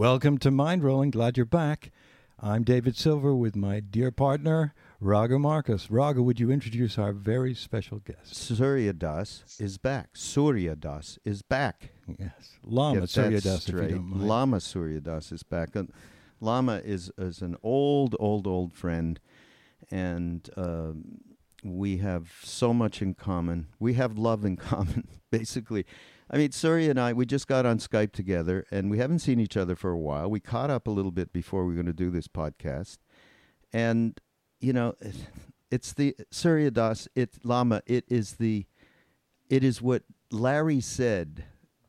Welcome to Mind Rolling. Glad you're back. I'm David Silver with my dear partner, Raghu Markus. Raghu, would you introduce our very special guest? Surya Das is back. Surya Das is back. Yes, Lama Get Surya Das, if you don't mind. Lama Surya Das is back. And Lama is is an old, old, old friend, and um, we have so much in common. We have love in common, basically. I mean, Surya and I, we just got on Skype together, and we haven't seen each other for a while. We caught up a little bit before we were going to do this podcast, and you know, it's the Surya Das. It Lama. It is the, it is what Larry said.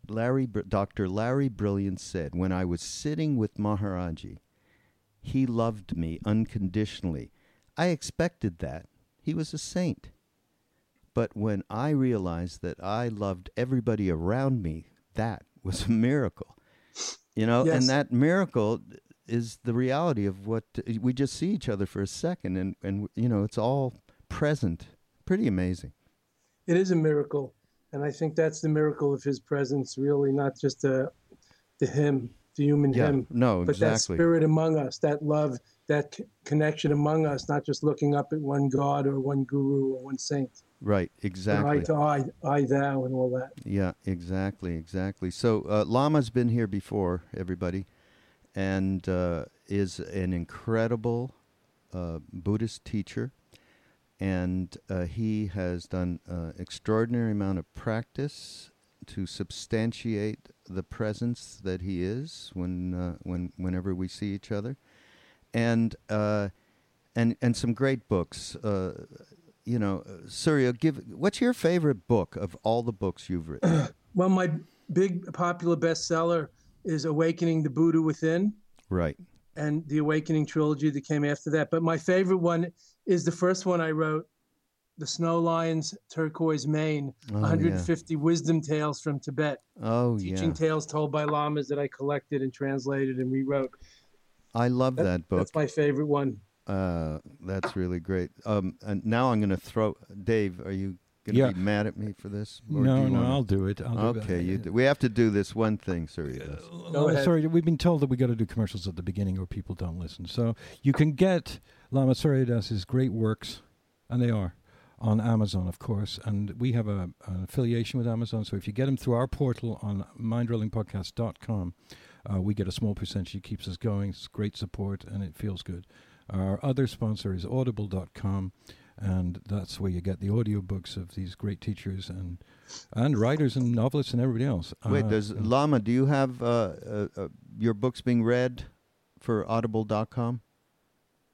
Larry, Dr. Larry Brilliant said when I was sitting with Maharaji, he loved me unconditionally. I expected that. He was a saint. But when I realized that I loved everybody around me, that was a miracle. You know, Yes. and that miracle is the reality of what we just see each other for a second and and you know, it's all present. Pretty amazing. It is a miracle, and I think that's the miracle of his presence. Really, not just the the him, the human Yeah. him, No, but that spirit among us, that love, that c- connection among us. Not just looking up at one God or one guru or one saint, Right, exactly. to eye, I thou, and all that. Yeah, exactly, exactly. So uh, Lama's been here before, everybody, and uh, is an incredible uh, Buddhist teacher, and uh, he has done uh, extraordinary amount of practice to substantiate the presence that he is when uh, when whenever we see each other, and uh, and and some great books. Uh, you know, uh, Surya, give what's your favorite book of all the books you've written? Well, my big popular bestseller is Awakening the Buddha Within. right. and the Awakening trilogy that came after that. But my favorite one is the first one I wrote, The Snow Lions, Turquoise Mane, Oh, 150 wisdom tales from Tibet, Oh teaching yeah, tales told by lamas that I collected and translated and rewrote. I love That- that book. That's my favorite one. Uh, that's really great. Um, and now I'm going to throw Dave. Are you going to Yeah. be mad at me for this? Or No, no, wanna- I'll do it. I'll do it. Okay, you do. we have to do this one thing, Surya. does. Go ahead. Surya, we've been told that we got to do commercials at the beginning or people don't listen. So you can get Lama Surya Das's great works, and they are, on Amazon, of course. And we have a, an affiliation with Amazon. So if you get them through our portal on mindrollingpodcast.com, uh, we get a small percentage. It keeps us going. It's great support, and it feels good. Our other sponsor is audible.com. And that's where you get the audiobooks of these great teachers and and writers and novelists and everybody else. Wait, Uh, does Lama? Do you have uh, uh, uh, your books being read for Audible.com?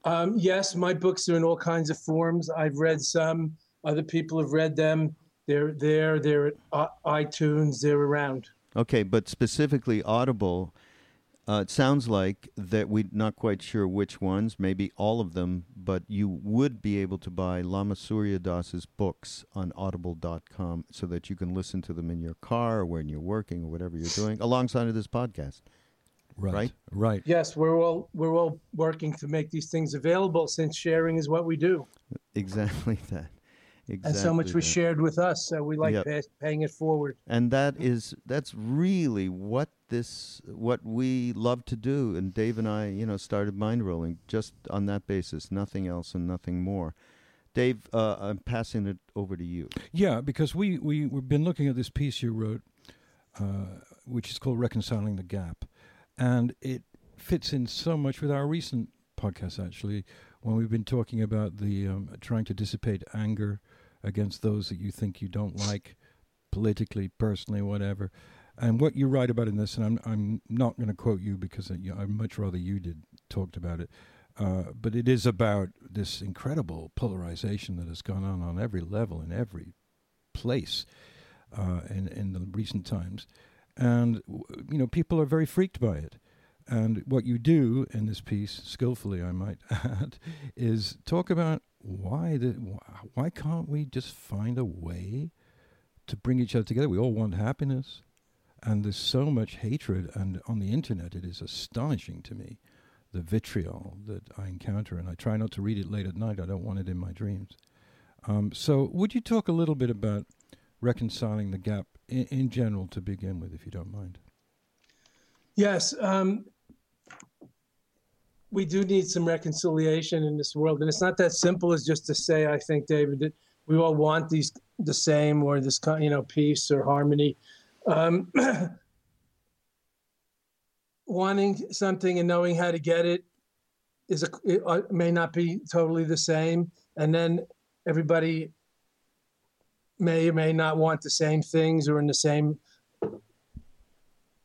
Um, yes, my books are in all kinds of forms. I've read some. Other people have read them. They're there. They're at uh, iTunes. They're around. Okay, but specifically Audible, uh, it sounds like that we're not quite sure which ones, maybe all of them, but you would be able to buy Lama Surya Das's books on audible.com so that you can listen to them in your car or when you're working or whatever you're doing alongside of this podcast. Right. right? Right. Yes, we're all we're all working to make these things available since sharing is what we do. Exactly that. Exactly. and so much was shared with us. So we like Yep. pa- paying it forward. and that is that's really what this what we love to do and dave and i you know started mind rolling just on that basis nothing else and nothing more Dave, uh, I'm passing it over to you. Yeah, because we, we, we've been looking at this piece you wrote, uh, which is called Reconciling the Gap. And it fits in so much with our recent podcast, actually, when we've been talking about the um, trying to dissipate anger against those that you think you don't like politically, personally, whatever. And what you write about in this, and I'm I'm not going to quote you because uh, I'd much rather you did talked about it. Uh, but it is about this incredible polarization that has gone on on every level in every place uh, in in the recent times, and you know people are very freaked by it. And what you do in this piece, skillfully, I might add, is talk about why the why can't we just find a way to bring each other together? We all want happiness, and there's so much hatred, and on the internet, it is astonishing to me the vitriol that I encounter, and I try not to read it late at night. I don't want it in my dreams. Um, so, would you talk a little bit about reconciling the gap in, in general to begin with, if you don't mind? Yes. Um, we do need some reconciliation in this world. And it's not that simple as just to say, I think, David, that we all want these the same or this, kind, you know, peace or harmony. Um, wanting something and knowing how to get it is a, it uh, may not be totally the same and then everybody may or may not want the same things or in the same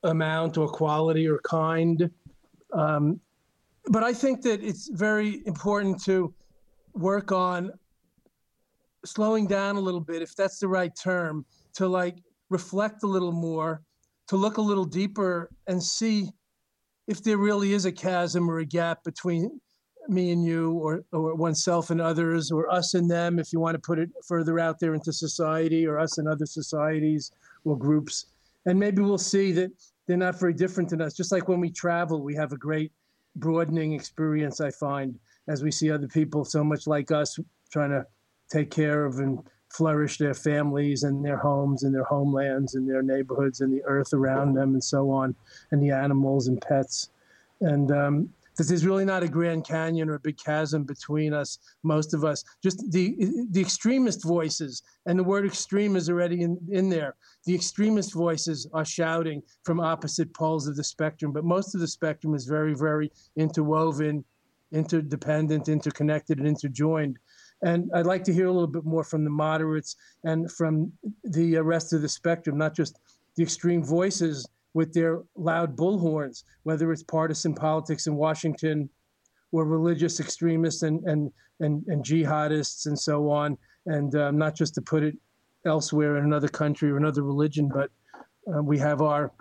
amount or quality or kind um, but i think that it's very important to work on slowing down a little bit if that's the right term to like reflect a little more to look a little deeper and see if there really is a chasm or a gap between me and you or, or oneself and others or us and them if you want to put it further out there into society or us and other societies or groups. And maybe we'll see that they're not very different than us. Just like when we travel we have a great broadening experience i find as we see other people so much like us trying to take care of and flourish their families and their homes and their homelands and their neighborhoods and the earth around them and so on, and the animals and pets. And um, this is really not a Grand Canyon or a big chasm between us, most of us. Just the the extremist voices, and the word extreme is already in, in there. The extremist voices are shouting from opposite poles of the spectrum, but most of the spectrum is very, very interwoven, interdependent, interconnected, and interjoined. And I'd like to hear a little bit more from the moderates and from the uh, rest of the spectrum, not just the extreme voices with their loud bullhorns, whether it's partisan politics in Washington or religious extremists and, and, and, and jihadists and so on. And um, not just to put it elsewhere in another country or another religion, but uh, we have our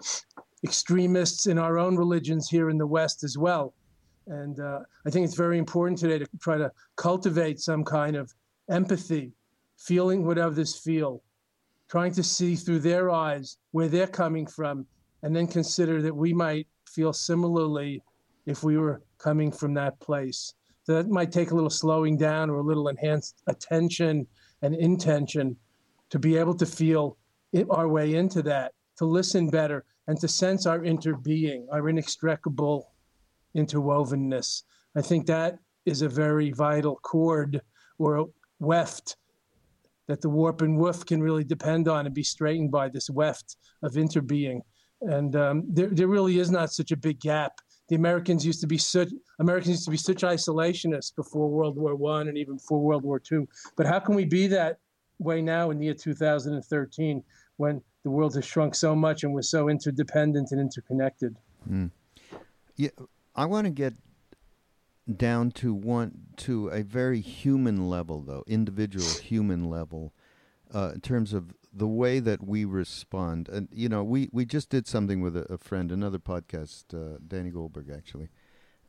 extremists in our own religions here in the West as well. And uh, I think it's very important today to try to cultivate some kind of empathy, feeling what others feel, trying to see through their eyes where they're coming from, and then consider that we might feel similarly if we were coming from that place. So that might take a little slowing down or a little enhanced attention and intention to be able to feel our way into that, to listen better, and to sense our interbeing, our inextricable interwovenness. I think that is a very vital cord or weft that the warp and woof can really depend on and be straightened by this weft of interbeing. And um, there, there really is not such a big gap. The Americans used to be such Americans used to be such isolationists before World War One and even before World War Two. But how can we be that way now in the year 2013 when the world has shrunk so much and we're so interdependent and interconnected? Mm. Yeah, I want to get down to one to a very human level, though individual human level, uh, in terms of the way that we respond. And you know, we we just did something with a, a friend, another podcast, uh, Danny Goldberg, actually,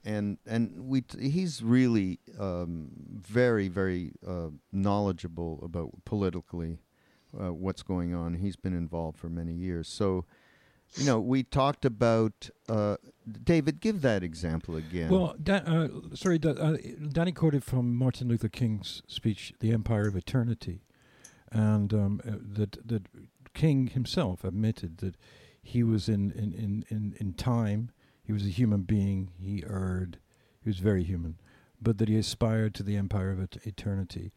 and and we t- he's really um, very very uh, knowledgeable about politically uh, what's going on. He's been involved for many years, so you know, we talked about uh, David. Give that example again. Well, da- uh, sorry, uh, Danny quoted from Martin Luther King's speech, "The Empire of Eternity," and um, uh, that that King himself admitted that he was in in, in, in in time. He was a human being. He erred. He was very human, but that he aspired to the empire of et- eternity.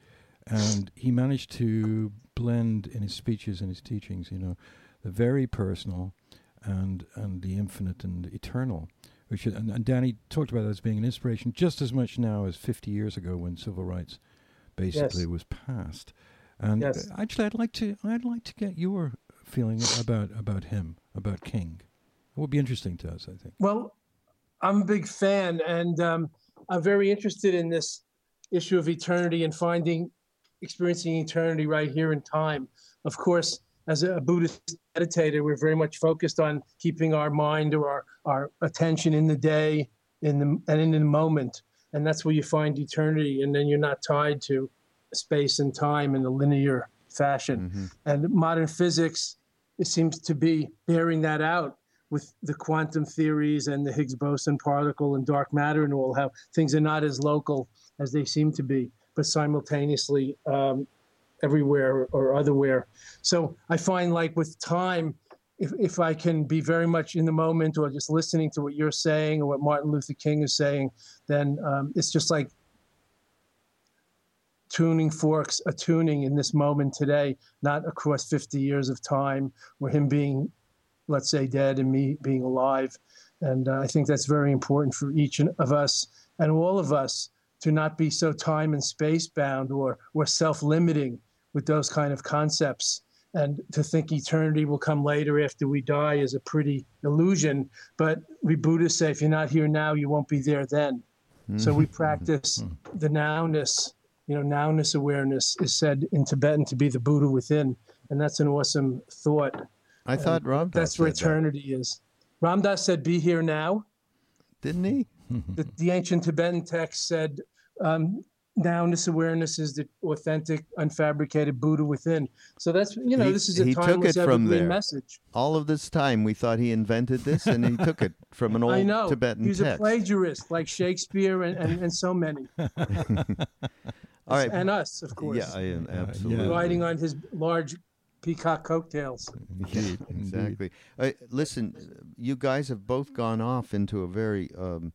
and he managed to blend in his speeches and his teachings, you know, the very personal and and the infinite and eternal. Which and, and Danny talked about it as being an inspiration just as much now as 50 years ago when civil rights basically Yes. was passed. And Yes. uh, actually, I'd like to I'd like to get your feeling about about him, about King. It would be interesting to us, I think. Well, I'm a big fan, and um, I'm very interested in this issue of eternity and finding, experiencing eternity right here in time. Of course, as a Buddhist meditator, we're very much focused on keeping our mind or our, our attention in the day, in the and in the moment, and that's where you find eternity, and then you're not tied to space and time in a linear fashion. Mhm. And modern physics it seems to be bearing that out with the quantum theories and the Higgs boson particle and dark matter and all, how things are not as local as they seem to be, but simultaneously um, everywhere or otherwhere. So I find like with time, if, if I can be very much in the moment or just listening to what you're saying or what Martin Luther King is saying, then um, it's just like tuning forks, a tuning in this moment today, not across 50 years of time or him being, let's say, dead and me being alive. And uh, I think that's very important for each of us and all of us to not be so time and space bound or, or self limiting with those kind of concepts. And to think eternity will come later after we die is a pretty illusion. But we Buddhists say if you're not here now, you won't be there then. So we practice the nowness. You know, nowness awareness is said in Tibetan to be the Buddha within, and that's an awesome thought. I thought Rob That's where eternity is. Ram Dass said, "Be here now." didn't he? The, the ancient Tibetan text said, um, "Nowness awareness is the authentic, unfabricated Buddha within." So that's you know, He- this is a he took timeless, it from there. message. All of this time, we thought he invented this, and he took it from an old I know Tibetan he's a plagiarist, like Shakespeare and, and, and so many, All right. and us, of course, yeah, I am absolutely. riding on his large peacock coattails. Yeah, exactly. Uh, listen, you guys have both gone off into a very um,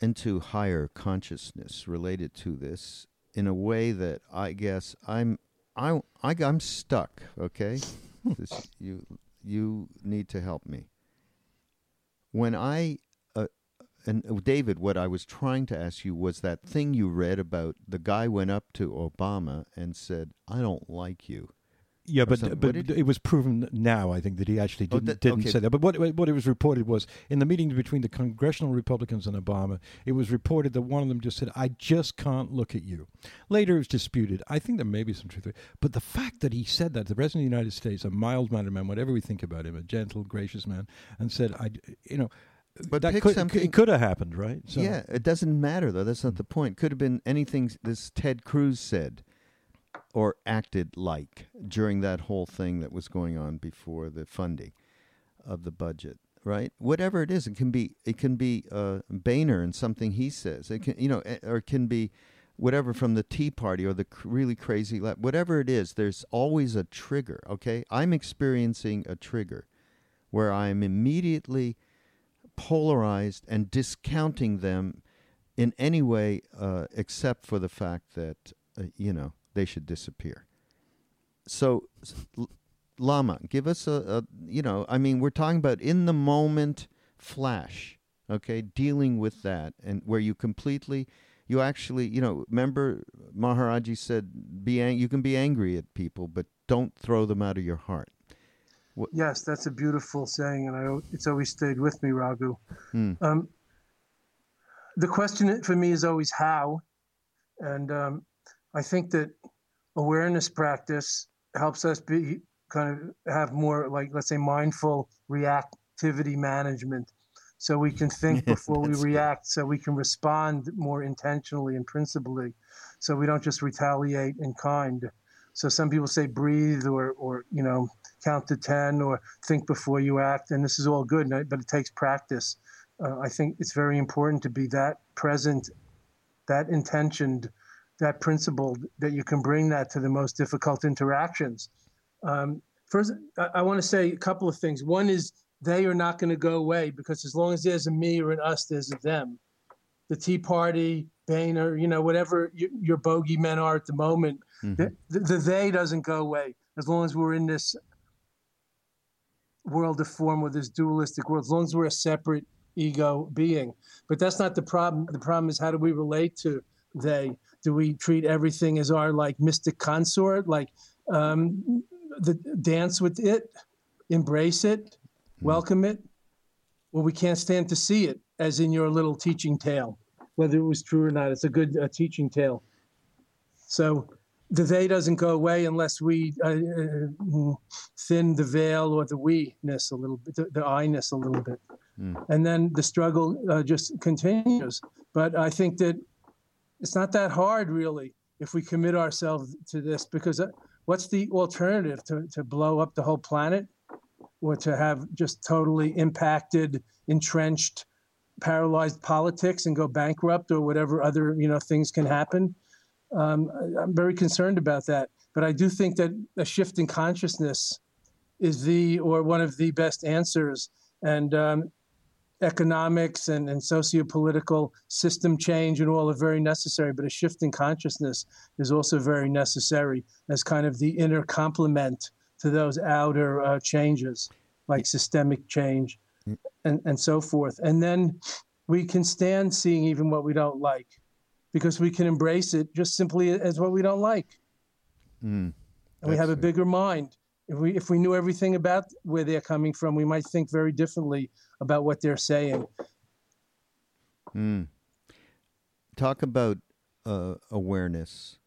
into higher consciousness related to this in a way that I guess I'm I, I I'm stuck. Okay, this, you you need to help me. When I and uh, David, what I was trying to ask you was that thing you read about the guy went up to Obama and said, "I don't like you." Yeah, but something. but What did he- it was proven now. I think that he actually Oh, didn't that- didn't okay. say that. But what what it was reported was in the meeting between the congressional Republicans and Obama, it was reported that one of them just said, "I just can't look at you." Later, it was disputed. I think there may be some truth it, but the fact that he said that the president of the United States, a mild-mannered man, whatever we think about him, a gentle, gracious man, and said, "I," you know. But that could, something- it could have happened, right? So- Yeah, it doesn't matter though. That's not the point. Could have been anything this Ted Cruz said or acted like during that whole thing that was going on before the funding of the budget, right? Whatever it is, it can be it can be uh, Boehner and something he says. It can you know, or it can be whatever from the Tea Party or the really crazy left. Whatever it is, there's always a trigger. Okay, I'm experiencing a trigger where I'm immediately polarized and discounting them in any way uh, except for the fact that uh, you know they should disappear. So, Lama, give us a, a you know I mean we're talking about in the moment flash, okay, dealing with that and where you completely you actually you know remember Maharaji said be ang- you can be angry at people but don't throw them out of your heart. Yes, that's a beautiful saying, and I, it's always stayed with me, Raghu. Hmm. Um, the question for me is always how, and um, I think that awareness practice helps us be kind of have more like let's say mindful reactivity management, so we can think before we react, so we can respond more intentionally and principally, so we don't just retaliate in kind. So some people say breathe or or you know count to 10 or think before you act and this is all good but it takes practice. Uh, i think it's very important to be that present that intentioned that principled that you can bring that to the most difficult interactions. Um, first i, I want to say a couple of things. One is they are not going to go away because as long as there's a me or an us there's a them. The tea party Boehner, you know, whatever you, your bogeymen are at the moment, Mm-hmm. the, the, the they doesn't go away as long as we're in this world of form or this dualistic world, as long as we're a separate ego being. But that's not the problem. The problem is how do we relate to they? Do we treat everything as our like mystic consort, like um, the dance with it, embrace it, welcome it? Well, we can't stand to see it, as in your little teaching tale, whether it was true or not. It's a good uh, teaching tale. So the they doesn't go away unless we uh, uh, thin the veil or the we-ness a little bit, the, the I-ness a little bit. And then the struggle uh, just continues. But I think that it's not that hard, really, if we commit ourselves to this, because uh, what's the alternative to, to blow up the whole planet or to have just totally impacted, entrenched, paralyzed politics and go bankrupt or whatever other you know things can happen? Um, I'm very concerned about that. But I do think that a shift in consciousness is the or one of the best answers. And um, economics and, and socio-political system change and all are very necessary, but a shift in consciousness is also very necessary as kind of the inner complement to those outer uh, changes, like systemic change and, and so forth. And then we can stand seeing even what we don't like because we can embrace it just simply as what we don't like. Mm. And we have a bigger mind. If we if we knew everything about where they're coming from, we might think very differently about what they're saying. Mm. Talk about uh, awareness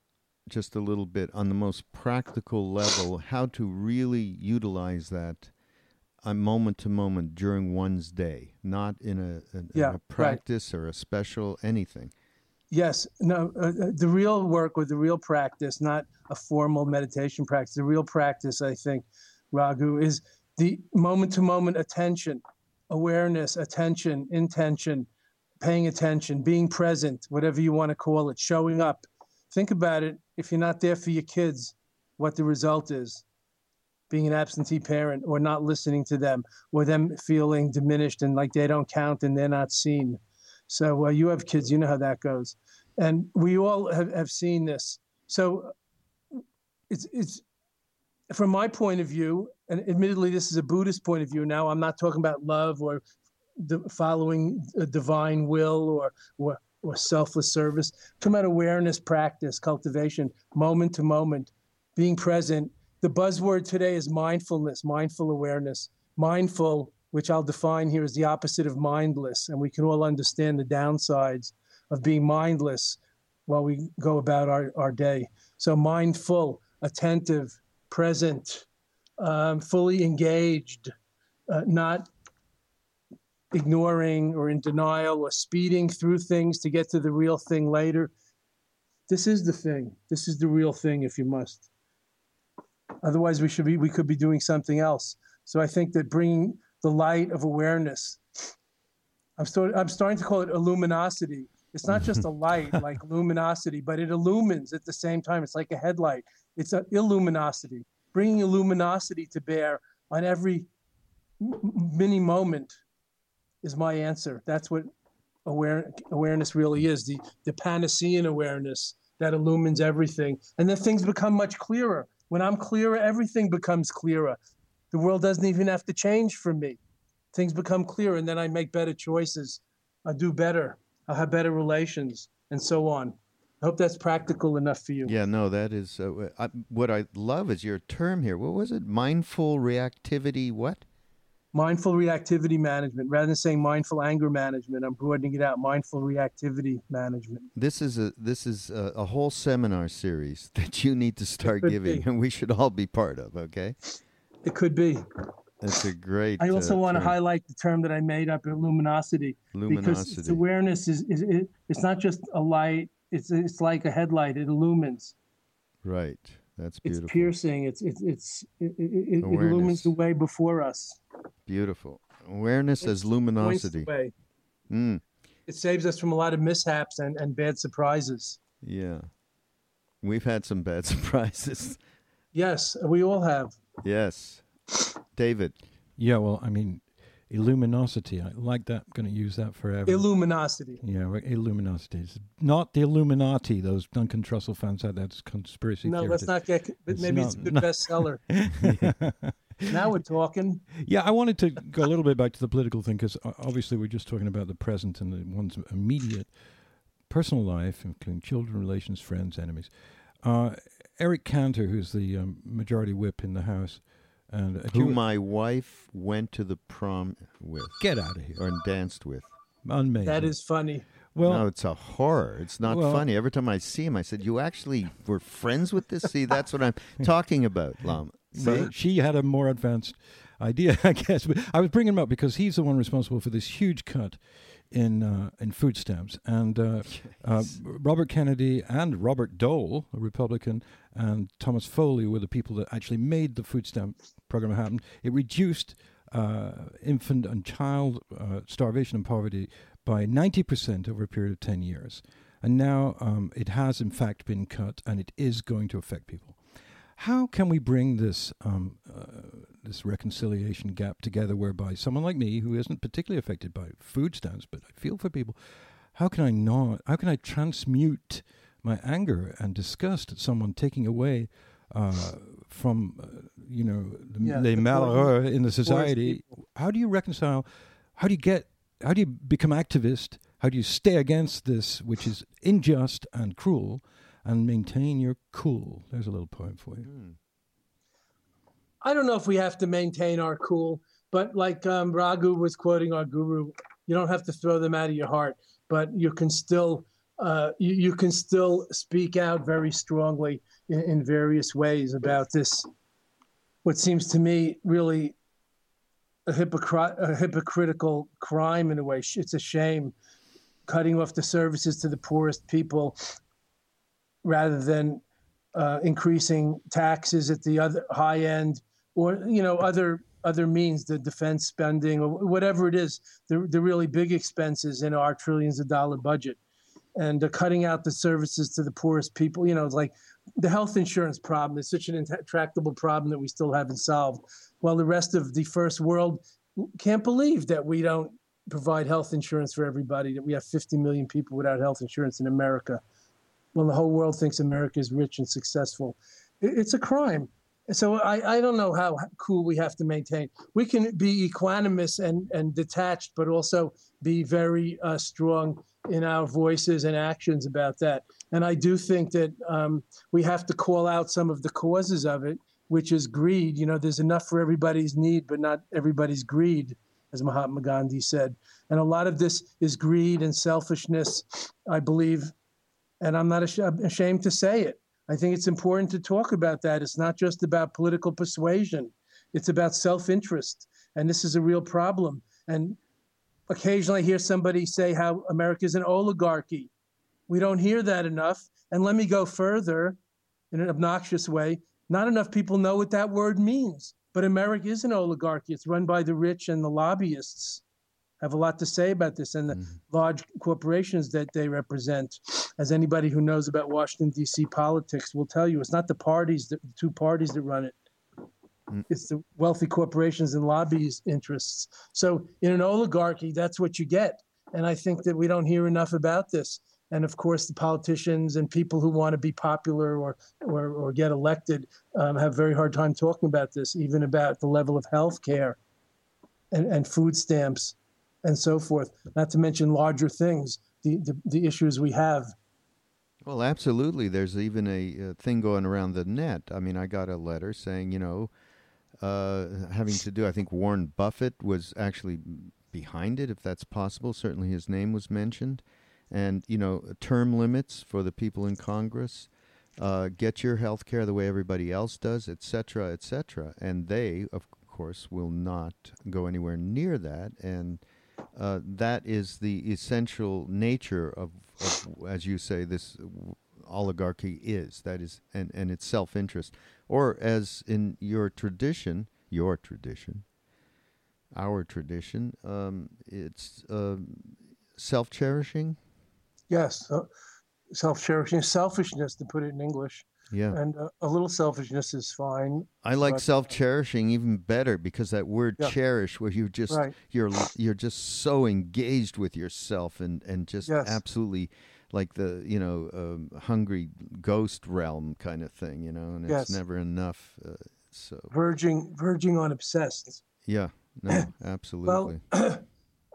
just a little bit on the most practical level, how to really utilize that uh, moment to moment during one's day, not in a, in, in Yeah, a right. practice or a special anything. Yes, no, uh, uh, the real work with the real practice, not a formal meditation practice. The real practice, I think, Raghu, is the moment to moment attention, awareness, attention, intention, paying attention, being present, whatever you want to call it, showing up. Think about it. If you're not there for your kids, what the result is being an absentee parent or not listening to them or them feeling diminished and like they don't count and they're not seen. So uh, you have kids, you know how that goes, and we all have, have seen this. So it's it's from my point of view, and admittedly this is a Buddhist point of view. Now I'm not talking about love or the following a divine will or or, or selfless service. Talking about awareness, practice, cultivation, moment to moment, being present. The buzzword today is mindfulness, mindful awareness, mindful which I'll define here as the opposite of mindless. And we can all understand the downsides of being mindless while we go about our, our day. So, mindful, attentive, present, um, fully engaged, uh, not ignoring or in denial or speeding through things to get to the real thing later. This is the thing. This is the real thing if you must. Otherwise, we should be we could be doing something else. So I think that bringing the light of awareness. I'm, start, I'm starting to call it illuminosity. It's not just a light like luminosity, but it illumines at the same time. It's like a headlight. It's a illuminosity, bringing illuminosity to bear on every m- mini moment is my answer. That's what aware, awareness really is the, the Panacean awareness that illumines everything. And then things become much clearer. When I'm clearer, everything becomes clearer. The world doesn't even have to change for me. Things become clearer, and then I make better choices. I do better. I'll have better relations, and so on. I hope that's practical enough for you. Yeah, no, that is uh, I, what I love is your term here. What was it? Mindful reactivity. What? Mindful reactivity management. Rather than saying mindful anger management, I'm broadening it out. Mindful reactivity management. This is a this is a, a whole seminar series that you need to start giving, be. and we should all be part of. Okay, It could be. that's a great. I also uh, want to highlight the term that I made up, luminosity, luminosity because it's awareness is, is it, it's not just a light. It's it's like a headlight. It illumines. Right, that's beautiful. It's piercing. It's it's it's it, it, it, it illumines the way before us. Beautiful. Awareness It as luminosity. Mm, It saves us from a lot of mishaps and, and bad surprises. yeah, we've had some bad surprises. Yes, we all have. yes, David. Yeah, well, I mean, Illuminosity. I like that. I'm going to use that forever. Illuminosity. Yeah, right, Illuminosity. It's not the Illuminati. Those Duncan Trussell fans out there. That's conspiracy No, theory. let's not get. It's maybe not- it's a good no. bestseller. now we're talking. Yeah, I wanted to go a little bit back to the political thing because obviously we're just talking about the present and the one's immediate personal life, including children, relations, friends, enemies. Uh, Eric Cantor, who's the um, majority whip in the House, and uh, Who you- my wife went to the prom with get out of here, or danced with. amazing. That is funny. well. no, it's a horror. It's not Well- funny. Every time I see him, I said, "You actually were friends with this." See, that's what I'm talking about, Lama. See? Well, she had a more advanced idea, I guess. But I was bringing him up because he's the one responsible for this huge cut in uh, in food stamps. And uh, uh, Robert Kennedy and Robert Dole, a Republican, and Thomas Foley were the people that actually made the food stamp program happen. It reduced uh, infant and child uh, starvation and poverty by 90% over a period of 10 years. And now um, it has, in fact, been cut and it is going to affect people. How can we bring this um, this reconciliation gap together, whereby someone like me, who isn't particularly affected by food stamps, but I feel for people, how can I not? How can I transmute my anger and disgust at someone taking away uh, from uh, you know the, Yeah, les the malheureux in the society? How do you reconcile? How do you get? How do you become activist? How do you stay against this, which is unjust and cruel? and maintain your cool. There's a little poem for you. Hmm. I don't know if we have to maintain our cool, but like um, Raghu was quoting our guru, you don't have to throw them out of your heart, but you can still uh, you, you can still speak out very strongly in, in various ways about this. What seems to me really a, a hypocritical crime in a way. It's a shame cutting off the services to the poorest people rather than uh, increasing taxes at the other high end or you know other other means the defense spending or whatever it is the, the really big expenses in our trillions of dollar budget and uh, cutting out the services to the poorest people you know it's like the health insurance problem is such an intractable problem that we still haven't solved while the rest of the first world can't believe that we don't provide health insurance for everybody that we have 50 million people without health insurance in america when the whole world thinks America is rich and successful. It's a crime. So I, I don't know how cool we have to maintain. We can be equanimous and, and detached, but also be very uh, strong in our voices and actions about that. And I do think that um, we have to call out some of the causes of it, which is greed. You know, there's enough for everybody's need, but not everybody's greed, as Mahatma Gandhi said. And a lot of this is greed and selfishness, I believe, and I'm not ashamed to say it. I think it's important to talk about that. It's not just about political persuasion, it's about self interest. And this is a real problem. And occasionally I hear somebody say how America is an oligarchy. We don't hear that enough. And let me go further in an obnoxious way. Not enough people know what that word means. But America is an oligarchy. It's run by the rich and the lobbyists have a lot to say about this and the Mhm. large corporations that they represent. As anybody who knows about Washington D.C. politics will tell you, it's not the parties, that, the two parties that run it. Mm. It's the wealthy corporations and lobbies interests. So in an oligarchy, that's what you get. And I think that we don't hear enough about this. And of course, the politicians and people who want to be popular or or, or get elected um, have a very hard time talking about this, even about the level of health care and, and food stamps and so forth, not to mention larger things, the, the, the issues we have. Well, absolutely. There's even a, uh thing going around the net. I mean, I got a letter saying, you know, uh, having to do, I think Warren Buffett was actually behind it, if that's possible. Certainly his name was mentioned. And, you know, term limits for the people in Congress. Uh, get your health care the way everybody else does, et cetera, et cetera. And they, of course, will not go anywhere near that. And uh, that is the essential nature of, of, as you say, this oligarchy is. That is, and, and it's self interest. Or as in your tradition, your tradition, our tradition, um, it's um self cherishing. Yes, uh, self cherishing, selfishness, to put it in English. Yeah. And uh, a little selfishness is fine. I like but- self-cherishing even better because that word Yeah. cherish where you just Right. you're you're just so engaged with yourself and and just Yes. absolutely like the you know um, hungry ghost realm kind of thing you know and Yes. it's never enough uh, so Verging, verging on obsessed. yeah no absolutely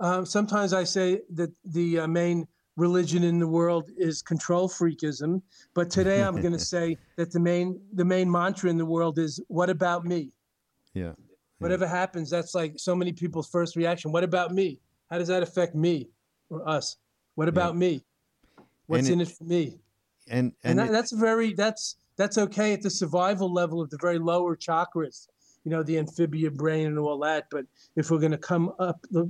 Um, sometimes I say that the uh, main religion in the world is control freakism, but today I'm going to say that the main the main mantra in the world is "What about me?" yeah Whatever happens, that's like so many people's first reaction. What about me? How does that affect me or us? What about me? What's it- in it for me? and and, and that, it- that's very that's that's okay at the survival level of the very lower chakras you know the amphibia brain and all that but if we're going to come up the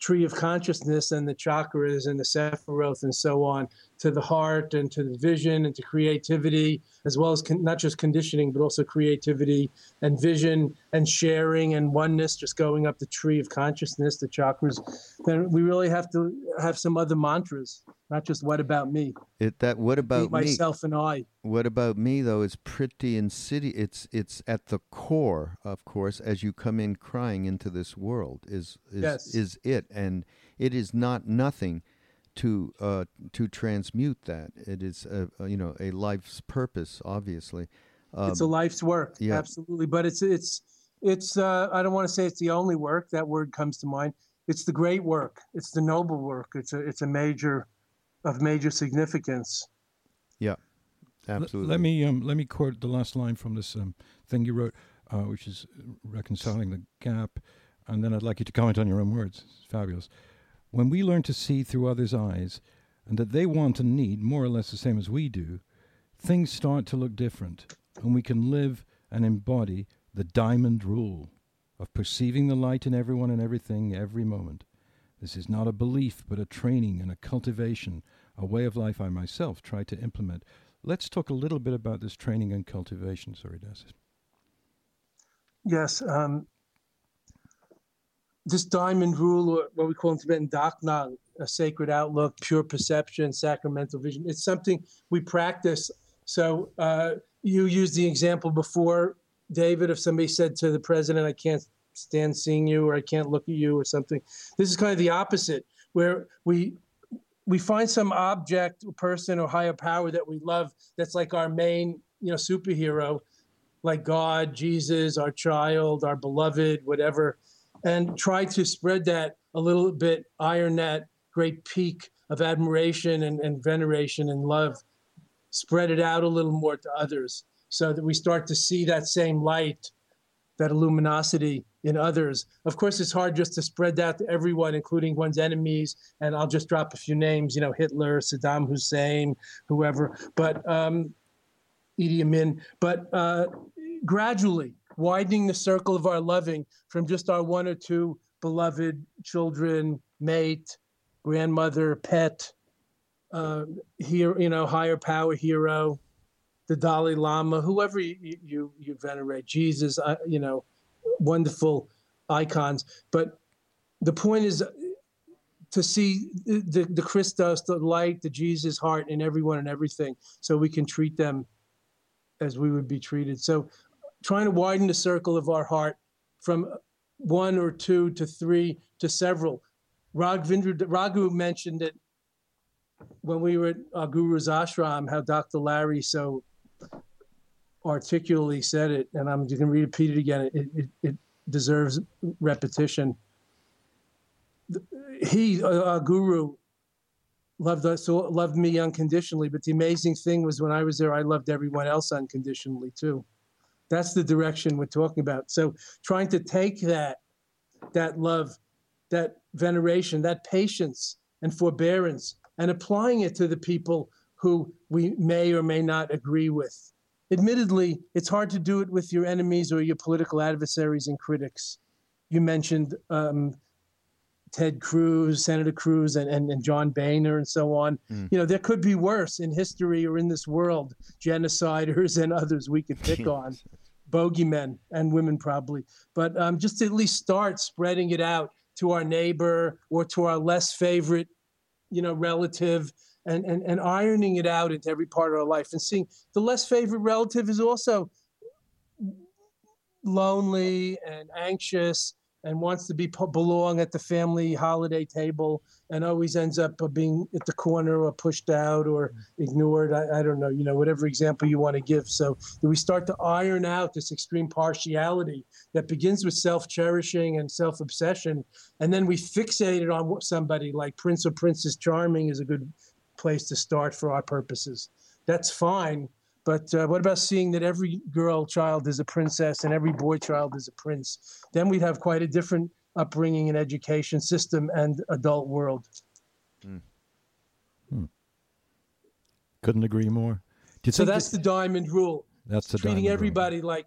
tree of consciousness and the chakras and the sephiroth and so on to the heart and to the vision and to creativity as well as con- not just conditioning but also creativity and vision and sharing and oneness just going up the tree of consciousness the chakras then we really have to have some other mantras not just what about me it that what about me myself and I. What about me though is pretty insidious. It's it's at the core, of course, as you come in crying into this world is is Yes. is it, and it is not nothing to uh, to transmute that. It is a, a, you know a life's purpose, obviously. Um, it's a life's work, yeah. absolutely. But it's it's it's. Uh, I don't want to say it's the only work. That word comes to mind. It's the great work. It's the noble work. It's a it's a major of major significance. yeah, L- absolutely. Let me um, let me quote the last line from this um, thing you wrote, uh, which is reconciling the gap, and then I'd like you to comment on your own words. It's fabulous. When we learn to see through others' eyes, and that they want and need more or less the same as we do, things start to look different, and we can live and embody the diamond rule of perceiving the light in everyone and everything every moment. This is not a belief, but a training and a cultivation, a way of life I myself try to implement. Let's talk a little bit about this training and cultivation, Surya Das. Yes. Um, this diamond rule, or what we call in Tibetan dakna, a sacred outlook, pure perception, sacramental vision. It's something we practice. So uh, you used the example before, David, if somebody said to the president, I can't stand seeing you or I can't look at you or something. This is kind of the opposite, where we we find some object, person, or higher power that we love that's like our main, you know, superhero, like God, Jesus, our child, our beloved, whatever, and try to spread that a little bit, iron that great peak of admiration and, and veneration and love, spread it out a little more to others so that we start to see that same light, that luminosity in others. Of course, it's hard just to spread that to everyone, including one's enemies. And I'll just drop a few names, you know, Hitler, Saddam Hussein, whoever. But um, Idi Amin, but uh, gradually widening the circle of our loving from just our one or two beloved children, mate, grandmother, pet, uh, here, you know, higher power hero, the Dalai Lama, whoever you you, you venerate, Jesus, uh, you know, wonderful icons. But the point is to see the, the Christos, the light, the Jesus heart in everyone and everything, so we can treat them as we would be treated. So, trying to widen the circle of our heart from one or two to three to several. Raghu mentioned it when we were at our guru's ashram, how Dr. Larry so articulately said it, and I'm going to repeat it again. It, it, it deserves repetition. He, uh, our guru, loved us, loved me unconditionally. But the amazing thing was when I was there, I loved everyone else unconditionally too. That's the direction we're talking about. So trying to take that, that love, that veneration, that patience and forbearance, and applying it to the people who we may or may not agree with. Admittedly, it's hard to do it with your enemies or your political adversaries and critics. You mentioned um, Ted Cruz, Senator Cruz, and, and, and John Boehner, and so on. Mm. You know, there could be worse in history or in this world, genociders and others we could pick on, bogeymen and women probably. But um, just to at least start spreading it out to our neighbor or to our less favorite, you know, relative, and, and, and ironing it out into every part of our life and seeing the less favorite relative is also lonely and anxious and wants to be belong at the family holiday table and always ends up uh, being at the corner or pushed out or mm-hmm. ignored. I, I, don't know, you know, whatever example you want to give. So we start to iron out this extreme partiality that begins with self-cherishing and self-obsession, and then we fixate it on somebody like Prince or Princess Charming is a good place to start for our purposes. That's fine. But uh, what about seeing that every girl child is a princess and every boy child is a prince? Then we'd have quite a different upbringing and education system and adult world. Hmm. Hmm. Couldn't agree more. so that's that, the diamond rule. That's the treating everybody rule. like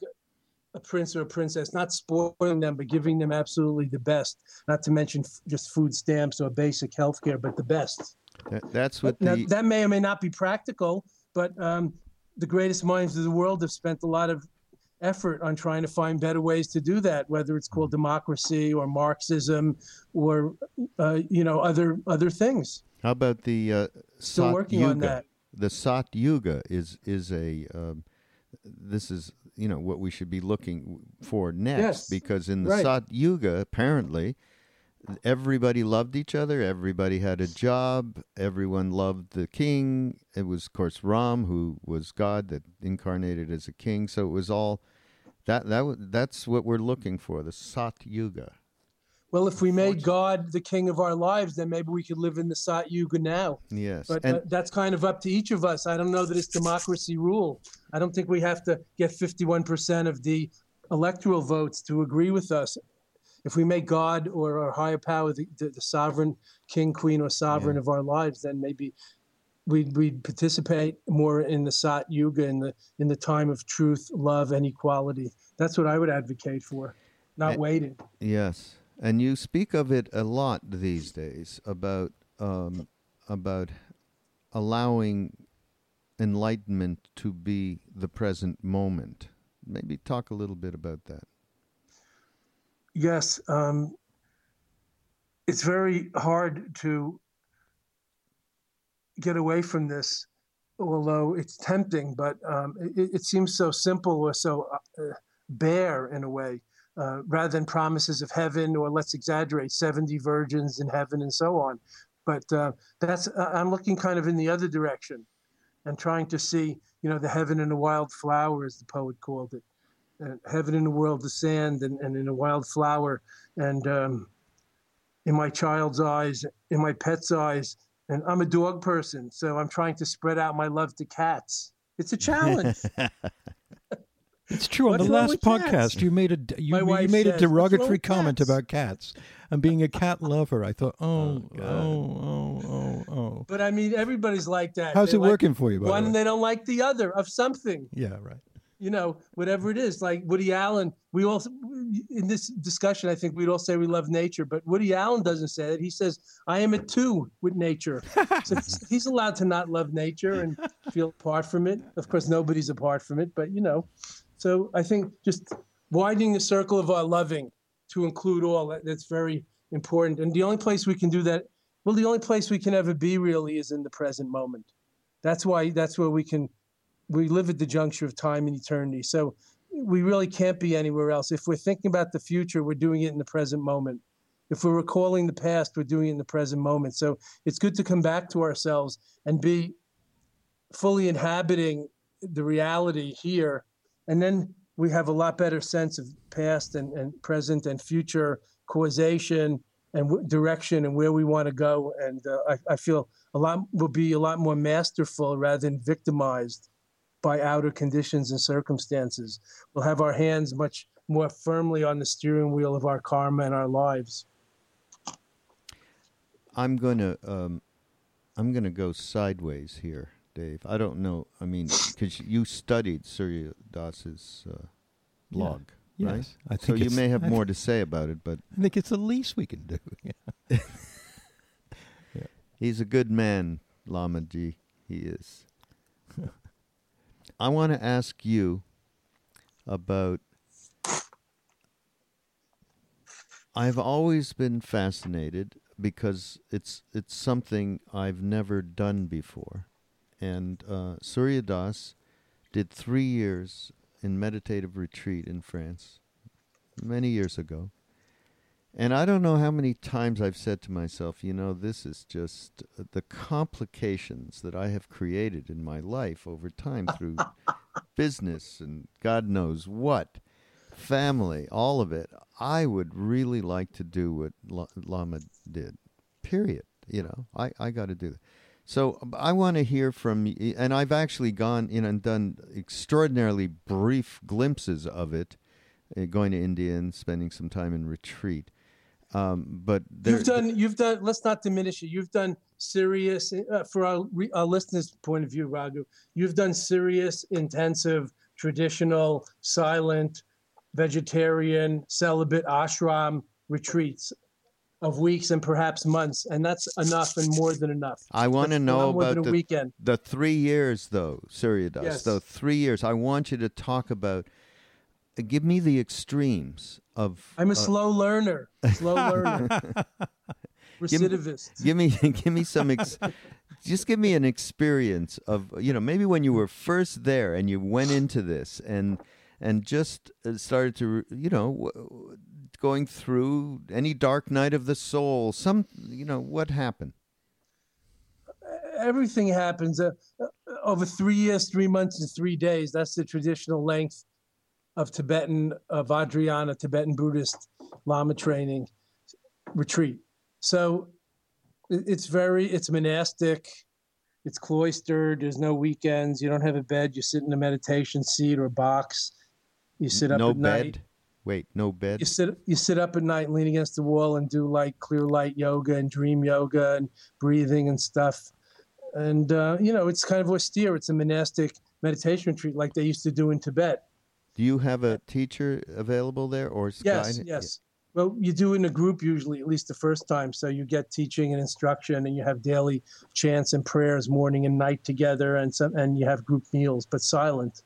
a prince or a princess, not spoiling them, but giving them absolutely the best. Not to mention f- just food stamps or basic health care, but the best. That, that's what now, that may or may not be practical, but um, the greatest minds of the world have spent a lot of effort on trying to find better ways to do that, whether it's called democracy or Marxism or uh, you know other other things. How about the uh, still Sat working Yuga? on that? The Sat Yuga is is a um, this is you know what we should be looking for next yes, because in the right. Sat Yuga apparently everybody loved each other. Everybody had a job. Everyone loved the king. It was, of course, Ram, who was God that incarnated as a king. So it was all that. That that's what we're looking for. The Sat Yuga. Well, if we made God the king of our lives, then maybe we could live in the Sat Yuga now. Yes, but and, uh, that's kind of up to each of us. I don't know that it's democracy rule. I don't think we have to get fifty-one percent of the electoral votes to agree with us if we make God or our higher power the, the, the sovereign king, queen, or sovereign yeah. of our lives, then maybe we'd, we'd participate more in the Sat Yuga, in the in the time of truth, love, and equality. That's what I would advocate for, not and, waiting. Yes, and you speak of it a lot these days about um, about allowing enlightenment to be the present moment. Maybe talk a little bit about that yes, um, it's very hard to get away from this, although it's tempting, but um, it, it, seems so simple or so uh, bare in a way. Uh, rather than promises of heaven or let's exaggerate 70 virgins in heaven and so on but uh, that's i'm looking kind of in the other direction and trying to see you know the heaven and the wild flower as the poet called it uh, heaven in the world of sand and, and in a wild flower and um, in my child's eyes in my pet's eyes and i'm a dog person so i'm trying to spread out my love to cats it's a challenge It's true. On the last podcast, cats? you made a you, you made a derogatory comment cats? about cats and being a cat lover. I thought, oh, oh, oh, oh, oh. oh, But I mean, everybody's like that. How's They're it like working for you? Buddy? One, the they don't like the other of something. Yeah, right you know, whatever it is. Like Woody Allen, we all in this discussion, I think we'd all say we love nature, but Woody Allen doesn't say it. He says, "I am at two with nature." so he's allowed to not love nature and feel apart from it. Of course, nobody's apart from it, but you know. So I think just widening the circle of our loving to include all that's very important. And the only place we can do that, well, the only place we can ever be really is in the present moment. That's why. That's where we can we live at the juncture of time and eternity. So we really can't be anywhere else. If we're thinking about the future, we're doing it in the present moment. If we're recalling the past, we're doing it in the present moment. So it's good to come back to ourselves and be fully inhabiting the reality here. And then we have a lot better sense of past and, and present and future causation and w- direction and where we want to go. And uh, I, I feel a lot will be a lot more masterful rather than victimized by outer conditions and circumstances. We'll have our hands much more firmly on the steering wheel of our karma and our lives. I'm gonna um, I'm gonna go sideways here, Dave. I don't know. I mean, because you studied Surya Das's uh, blog, yeah. right? Yes, I so you may have I more th- to say about it, but I think it's the least we can do. yeah. He's a good man, Lama Ji. He is. I want to ask you about. I've always been fascinated because it's it's something I've never done before. And uh, Surya Das did three years in meditative retreat in France many years ago. And I don't know how many times I've said to myself, you know, this is just uh, the complications that I have created in my life over time through business and God knows what, family, all of it. I would really like to do what Lama did, period. You know, I, I got to do that. So um, I want to hear from you, and I've actually gone in and done extraordinarily brief glimpses of it, uh, going to India and spending some time in retreat. Um, but there, you've done, you've done. Let's not diminish it. You've done serious uh, for our, our listeners' point of view, Raghu. You've done serious, intensive, traditional, silent, vegetarian, celibate ashram retreats of weeks and perhaps months, and that's enough and more than enough. I want to know about the, weekend. the three years, though, Surya Das. Yes. Though three years, I want you to talk about. Give me the extremes of. I'm a uh, slow learner. Slow learner. Recidivist. Give me, give me, give me some. Ex- just give me an experience of you know maybe when you were first there and you went into this and and just uh, started to you know going through any dark night of the soul some you know what happened everything happens uh, uh, over three years three months and three days that's the traditional length of tibetan of vajrayana tibetan buddhist lama training retreat. So it's very it's monastic it's cloistered there's no weekends you don't have a bed you sit in a meditation seat or box you sit up at night. no at bed? Night wait no bed? You sit you sit up at night lean against the wall and do like clear light yoga and dream yoga and breathing and stuff. And uh, you know it's kind of austere it's a monastic meditation retreat like they used to do in tibet do you have a teacher available there or is yes yes. Well you do in a group usually at least the first time. So you get teaching and instruction and you have daily chants and prayers morning and night together and some and you have group meals but silent.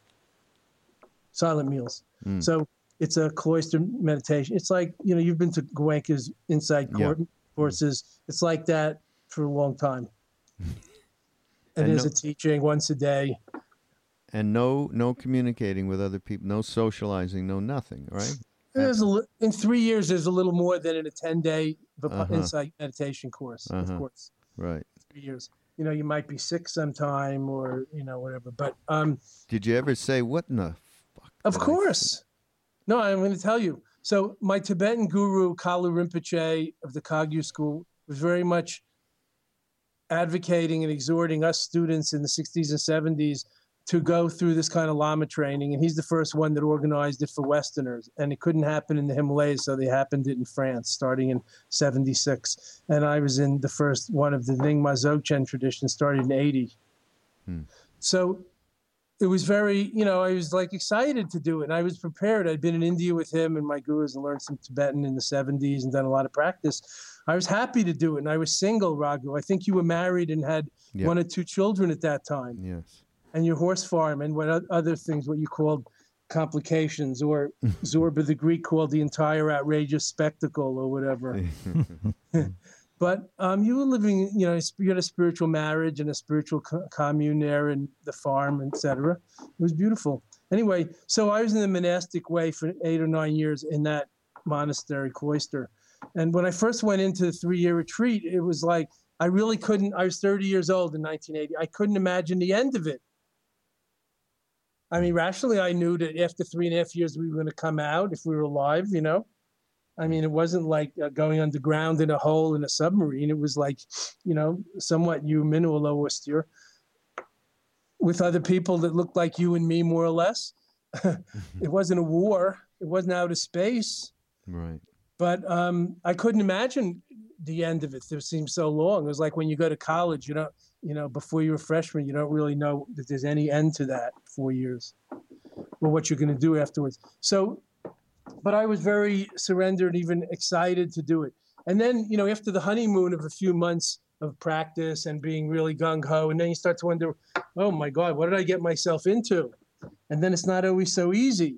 Silent meals. Mm. so it's a cloister meditation. It's like you know you've been to Goenka's inside Yeah. court courses. It's like that for a long time. And, there's a teaching once a day and no no communicating with other people no socializing no nothing right there's a, in three years there's a little more than in a 10 day Uh-huh. insight meditation course Uh-huh. of course right three years. You know, you might be sick sometime or, you know, whatever. But um did you ever say what in the fuck of course. No, I'm gonna tell you. So my Tibetan guru, Kalu Rinpoche of the Kagyu school, was very much advocating and exhorting us students in the 60s and 70s to go through this kind of Lama training. And he's the first one that organized it for Westerners. And it couldn't happen in the Himalayas, so they happened it in France starting in 76. And I was in the first one of the Nyingma Dzogchen tradition started in 80. Hmm. So it was very, you know, I was like excited to do it. And I was prepared. I'd been in India with him and my gurus and learned some Tibetan in the 70s and done a lot of practice. I was happy to do it. And I was single, Raghu. I think you were married and had Yeah. one or two children at that time yes and your horse farm and what other things, what you called complications, or Zorba the Greek called the entire outrageous spectacle or whatever. but um, you were living, you know, you had a spiritual marriage and a spiritual co- commune there and the farm, etc. It was beautiful. Anyway, so I was in the monastic way for eight or nine years in that monastery cloister. And when I first went into the three year retreat, it was like I really couldn't. I was 30 years old in 1980. I couldn't imagine the end of it. I mean, rationally, I knew that after three and a half years, we were going to come out if we were alive, you know? I mean, it wasn't like uh, going underground in a hole in a submarine. It was like, you know, somewhat human or low austere with other people that looked like you and me, more or less. it wasn't a war, it wasn't out of space. right But um, I couldn't imagine the end of it. It seemed so long. It was like when you go to college, you don't, you know, before you're a freshman, you don't really know that there's any end to that four years or what you're going to do afterwards. So, but I was very surrendered, even excited to do it. And then, you know, after the honeymoon of a few months of practice and being really gung ho, and then you start to wonder, oh my God, what did I get myself into? And then it's not always so easy.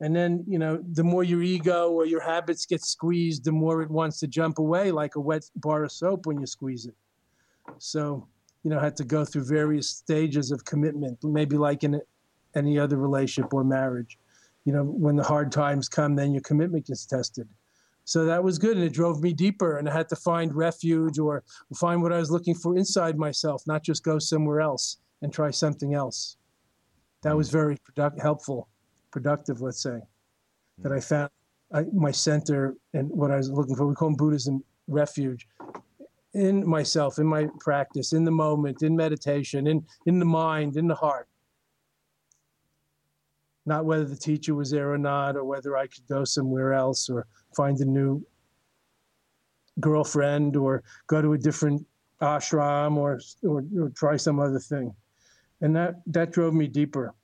And then, you know, the more your ego or your habits get squeezed, the more it wants to jump away like a wet bar of soap when you squeeze it. So, you know, had to go through various stages of commitment, maybe like in any other relationship or marriage. You know, when the hard times come, then your commitment gets tested. So that was good. And it drove me deeper. And I had to find refuge or find what I was looking for inside myself, not just go somewhere else and try something else. That was mm. very product- helpful, productive, let's say, that mm. I found I, my center and what I was looking for. We call them Buddhism refuge in myself, in my practice, in the moment, in meditation, in, in the mind, in the heart. Not whether the teacher was there or not, or whether I could go somewhere else or find a new girlfriend or go to a different ashram or, or, or try some other thing. And that, that drove me deeper.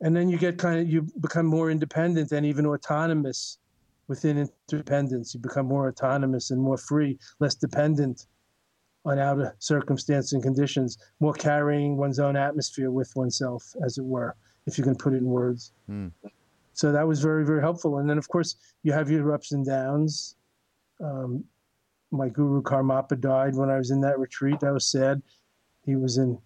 And then you get kind of, you become more independent and even autonomous within independence. You become more autonomous and more free, less dependent on outer circumstance and conditions, more carrying one's own atmosphere with oneself, as it were, if you can put it in words. Mm. So that was very, very helpful. And then, of course, you have your ups and downs. Um, my guru Karmapa died when I was in that retreat. That was sad. He was in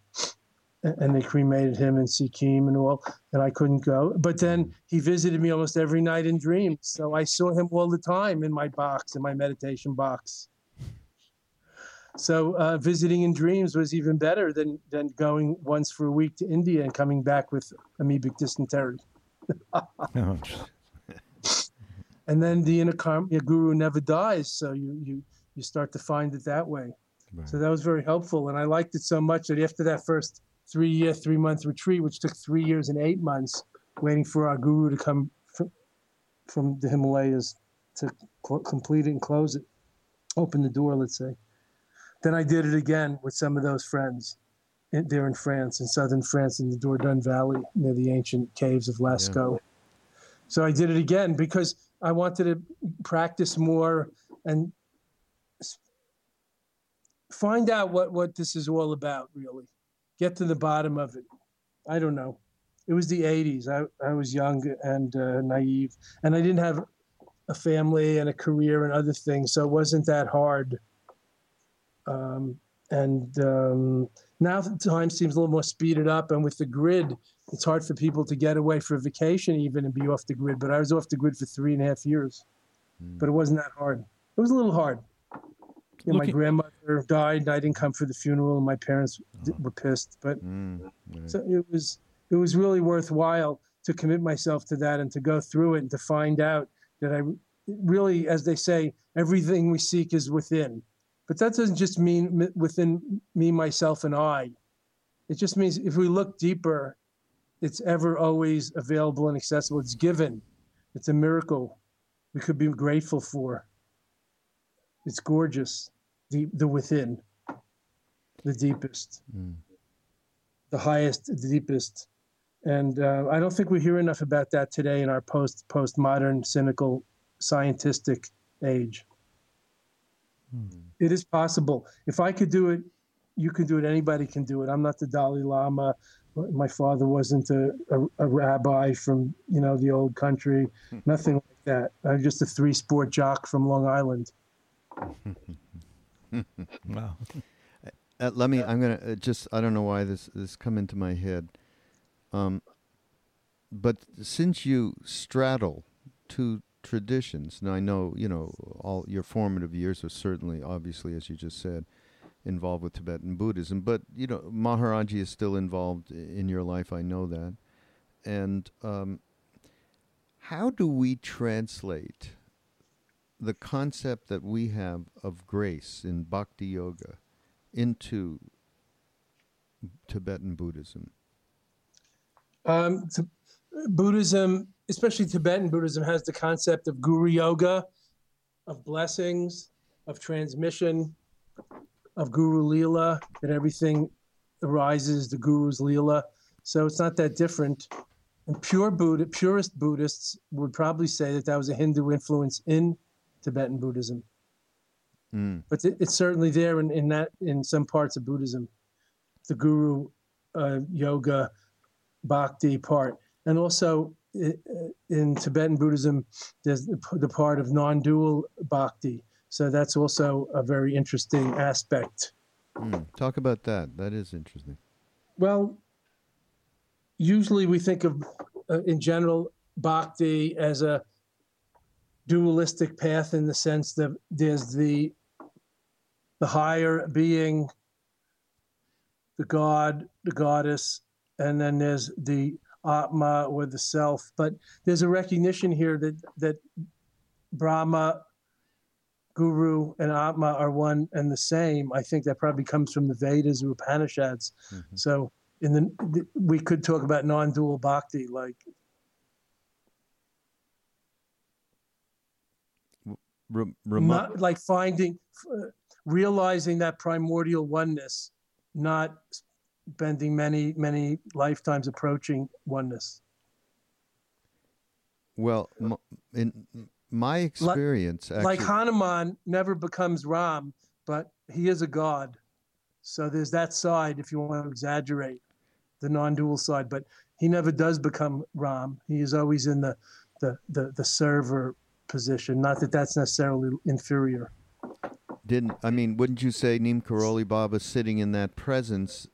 and they cremated him in Sikkim and all, and I couldn't go. But then he visited me almost every night in dreams. So I saw him all the time in my box, in my meditation box. So uh, visiting in dreams was even better than, than going once for a week to India and coming back with amoebic dysentery. oh. and then the inner karma, your guru never dies, so you, you, you start to find it that way. Right. So that was very helpful. And I liked it so much that after that first three year, three month retreat, which took three years and eight months, waiting for our guru to come from, from the Himalayas to cl- complete it and close it, open the door, let's say. Then I did it again with some of those friends in, there in France, in southern France, in the Dordogne Valley, near the ancient caves of Lascaux. Yeah. So I did it again because I wanted to practice more and find out what, what this is all about, really get to the bottom of it. I don't know. It was the 80s. I, I was young and uh, naive, and I didn't have a family and a career and other things, so it wasn't that hard. Um, and um, now time seems a little more speeded up, and with the grid, it's hard for people to get away for a vacation even and be off the grid. But I was off the grid for three and a half years, mm. but it wasn't that hard. It was a little hard. You know, my grandmother died, and I didn't come for the funeral, and my parents oh. were pissed. But mm, right. so it was it was really worthwhile to commit myself to that and to go through it and to find out that I really, as they say, everything we seek is within. But that doesn't just mean within me, myself, and I. It just means if we look deeper, it's ever always available and accessible. It's given. It's a miracle we could be grateful for. It's gorgeous. The the within, the deepest, mm. the highest, the deepest, and uh, I don't think we hear enough about that today in our post postmodern, cynical, scientific age. Mm. It is possible. If I could do it, you can do it. Anybody can do it. I'm not the Dalai Lama. My father wasn't a, a, a rabbi from you know the old country. Nothing like that. I'm just a three sport jock from Long Island. wow. Uh, let me. I'm gonna uh, just. I don't know why this this come into my head. Um, but since you straddle two traditions, now I know you know all your formative years are certainly, obviously, as you just said, involved with Tibetan Buddhism. But you know, Maharaji is still involved in your life. I know that. And um, how do we translate the concept that we have of grace in bhakti yoga into Tibetan Buddhism? Um, Buddhism, especially Tibetan Buddhism, has the concept of guru yoga, of blessings, of transmission, of guru lila, that everything arises the guru's lila. So it's not that different. And pure Buddha, purist Buddhists would probably say that that was a Hindu influence in Tibetan Buddhism. Mm. But it, it's certainly there in, in that in some parts of Buddhism, the Guru uh, Yoga Bhakti part, and also in Tibetan Buddhism, there's the part of non-dual bhakti. So that's also a very interesting aspect. Mm, talk about that. That is interesting. Well, usually we think of, uh, in general, bhakti as a dualistic path in the sense that there's the the higher being, the god, the goddess, and then there's the atma or the self. But there's a recognition here that that Brahma, Guru, and Atma are one and the same. I think that probably comes from the Vedas or Upanishads. Mm-hmm. So in the we could talk about non-dual bhakti, like not, like finding, uh, realizing that primordial oneness, not spending many many lifetimes approaching oneness. Well, in my experience, like, actually, like Hanuman never becomes Ram, but he is a god. So there's that side, if you want to exaggerate the non-dual side, but he never does become Ram. He is always in the the the, the server position. Not that that's necessarily inferior. Didn't I mean? Wouldn't you say Neem Karoli Baba sitting in that presence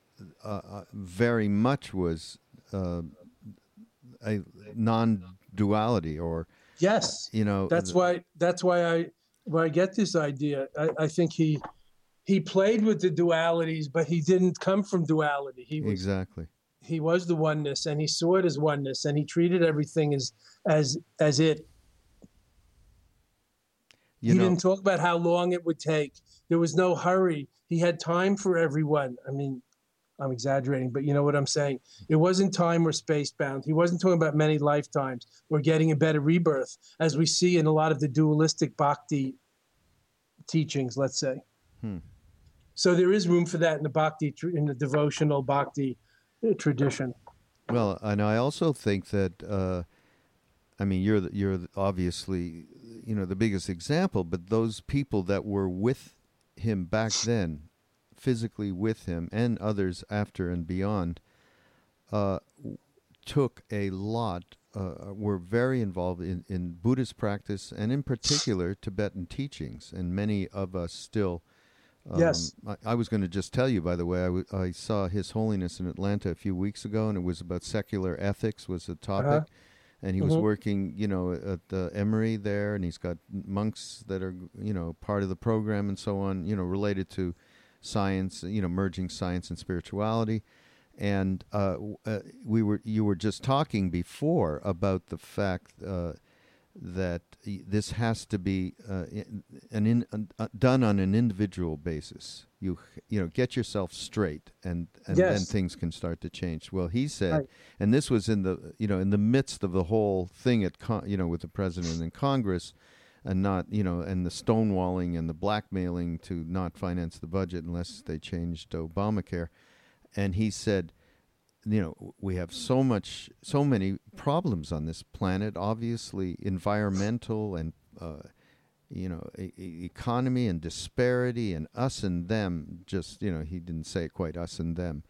uh, uh, very much was uh, a non-duality, or yes, you know, that's why that's why I why I get this idea. I, I think he he played with the dualities, but he didn't come from duality. He was, exactly he was the oneness and he saw it as oneness and he treated everything as as as it you he know, didn't talk about how long it would take. There was no hurry. He had time for everyone. I mean i'm exaggerating but you know what i'm saying? It wasn't time or space bound. He wasn't talking about many lifetimes. Or getting a better rebirth as we see in a lot of the dualistic bhakti teachings let's say. Hmm. so there is room for that in the bhakti in the devotional bhakti tradition. Well, and I also think that uh, I mean you're the, you're obviously you know the biggest example, but those people that were with him back then, physically with him, and others after and beyond, uh, took a lot. Uh, were very involved in, in Buddhist practice and, in particular, Tibetan teachings, and many of us still um, yes. I, I, was going to just tell you, by the way, I, w- I saw His Holiness in Atlanta a few weeks ago, and it was about secular ethics was the topic. Uh-huh. And he mm-hmm. was working, you know, at the Emory there, and he's got monks that are, you know, part of the program and so on, you know, related to science, you know, merging science and spirituality. And uh, uh, we were, you were just talking before about the fact uh, that this has to be uh, an in, uh, done on an individual basis. You you know get yourself straight, and and yes. then things can start to change. Well, he said, right. and this was in the you know in the midst of the whole thing at con- you know with the president and Congress, and not you know and the stonewalling and the blackmailing to not finance the budget unless they changed Obamacare, and he said you know we have so much so many problems on this planet obviously environmental and uh, you know e- economy and disparity and us and them just you know he didn't say it quite us and them.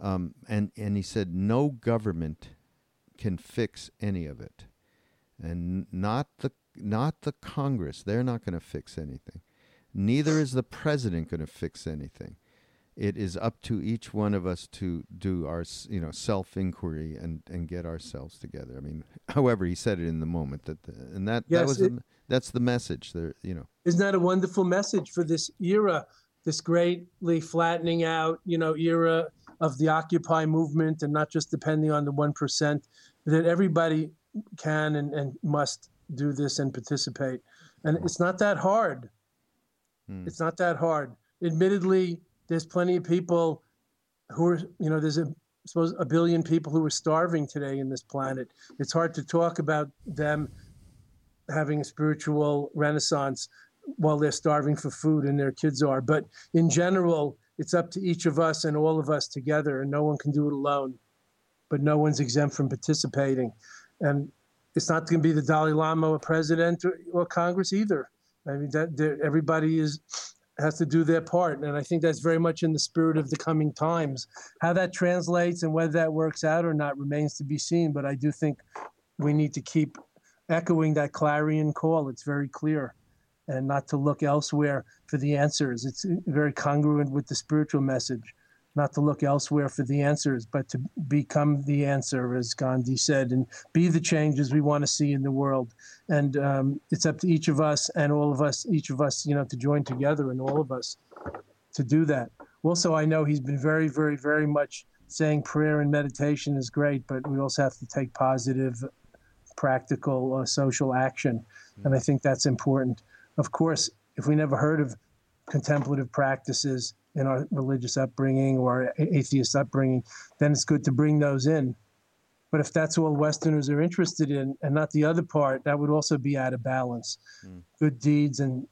Um, and and he said no government can fix any of it. And not the not the congress they're not going to fix anything. Neither is the president going to fix anything it is up to each one of us to do our you know self inquiry and and get ourselves together. I mean, however he said it in the moment that the, and that yes, that was it, that's the message there. You know, isn't that a wonderful message for this era, this greatly flattening out you know era of the Occupy movement, and not just depending on the one percent, that everybody can and, and must do this and participate, and it's not that hard. Hmm. It's not that hard. Admittedly, there's plenty of people who are, you know, there's a suppose a billion people who are starving today in this planet. It's hard to talk about them having a spiritual renaissance while they're starving for food and their kids are. But in general, it's up to each of us and all of us together, and no one can do it alone. But no one's exempt from participating. And it's not going to be the Dalai Lama or president or, or Congress either. I mean, that everybody is has to do their part. And I think that's very much in the spirit of the coming times. How that translates and whether that works out or not remains to be seen. But I do think we need to keep echoing that clarion call. It's very clear, and not to look elsewhere for the answers. It's very congruent with the spiritual message not to look elsewhere for the answers, but to become the answer, as Gandhi said, and be the changes we want to see in the world. And um, it's up to each of us and all of us, each of us, you know, to join together and all of us to do that. Also, I know he's been very, very, very much saying prayer and meditation is great, but we also have to take positive, practical, uh, social action. And I think that's important. Of course, if we never heard of contemplative practices, in our religious upbringing or atheist upbringing, then it's good to bring those in. But if that's all Westerners are interested in and not the other part, that would also be out of balance. Mm. Good deeds and